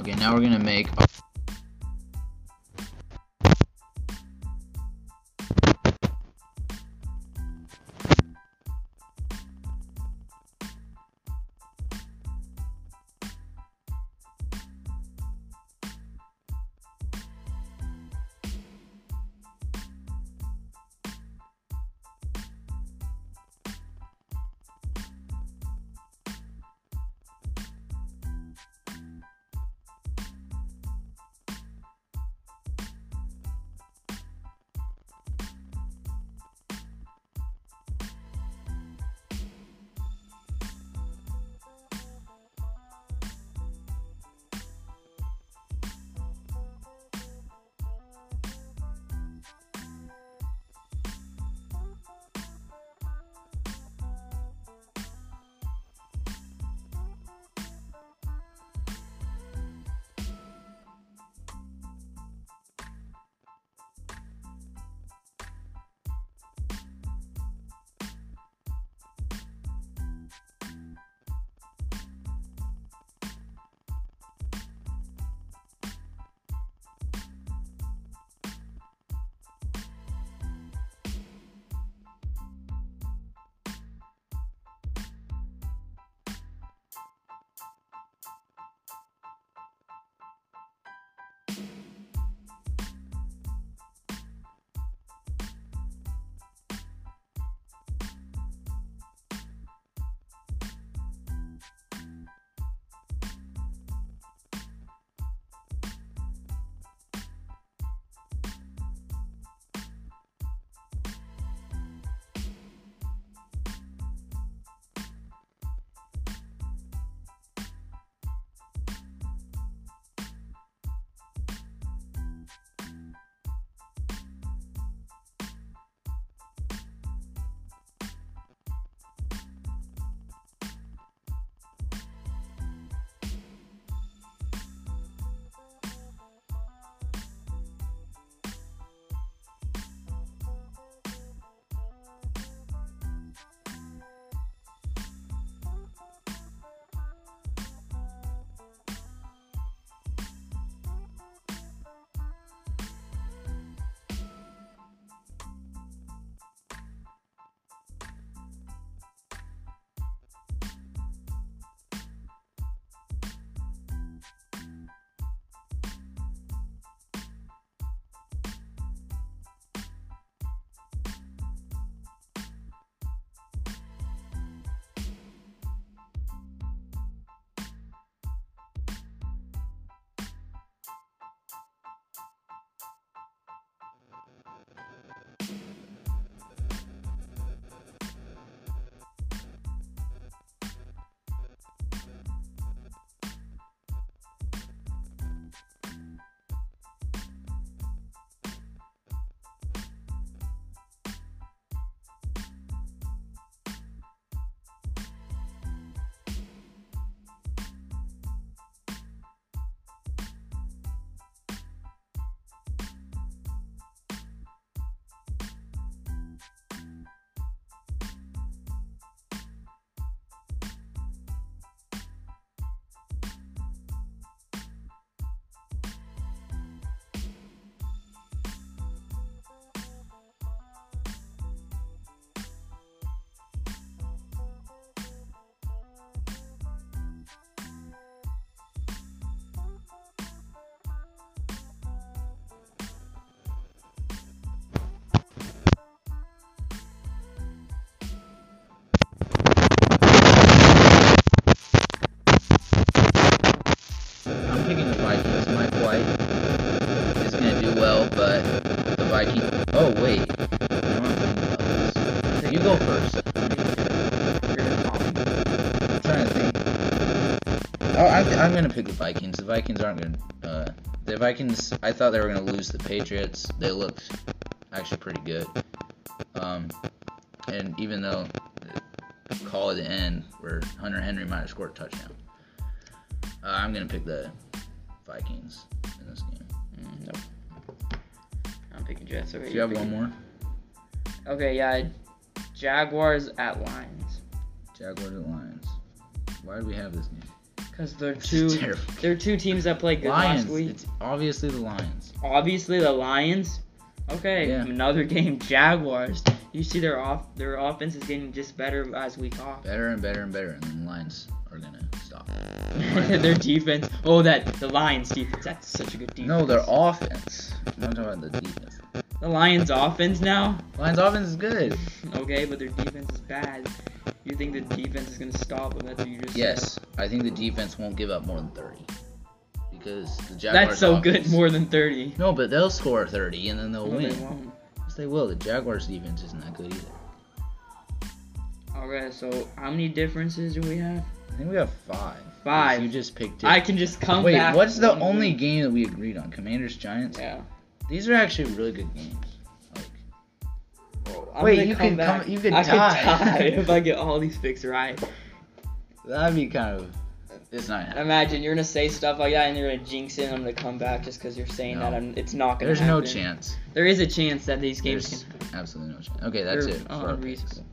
Okay, now we're gonna make. I'm picking the Vikings. My flight is gonna do well, but the Viking. Oh wait. You go first. I'm trying to think. Oh, I th- I'm gonna pick the Vikings. The Vikings aren't gonna. Uh, the Vikings. I thought they were gonna lose the Patriots. They looked actually pretty good. Um, and even though the call at the end where Hunter Henry might have scored a touchdown, uh, I'm gonna pick the Vikings in this game. Mm, nope. I'm picking Jets. Okay. Do you have you're one more? Okay, yeah. Jaguars at Lions. Jaguars at Lions. Why do we have this game? Because they're two. They're two teams that played good Lions. last week. It's obviously the Lions. Obviously, the Lions. Okay, Yeah. another game. Jaguars. You see their off their offense is getting just better as we talk. Better and better and better, and the Lions are gonna stop. their defense. Oh, that the Lions defense. That's such a good defense. No, their offense. I'm talking about the defense. the Lions offense now. Lions offense is good. Okay, but their defense is bad. You think the defense is gonna stop them? That's what you just said. Yes, I think the defense won't give up more than 30. Because the Jaguars. That's so offense- good. More than thirty. No, but they'll score 30 and then they'll No, they win. won't. Yes, they will. The Jaguars defense isn't that good either. Okay, so how many differences do we have? I think we have five. Five. You just picked it. I can just come back. Wait, back. what's the only week. game that we agreed on? Commanders Giants. Yeah. These are actually really good games. Like, I'm Wait, gonna you come could back. come- you could I tie. tie if I get all these picks right. that'd be kind of. It's not. happening. Imagine you're gonna say stuff like that and you're gonna jinx it. and I'm gonna come back just because you're saying No. that. I'm, it's not gonna. There's no chance. There is a chance that these games There's can. absolutely no chance. Okay, that's They're it. for our picks. unreasonable.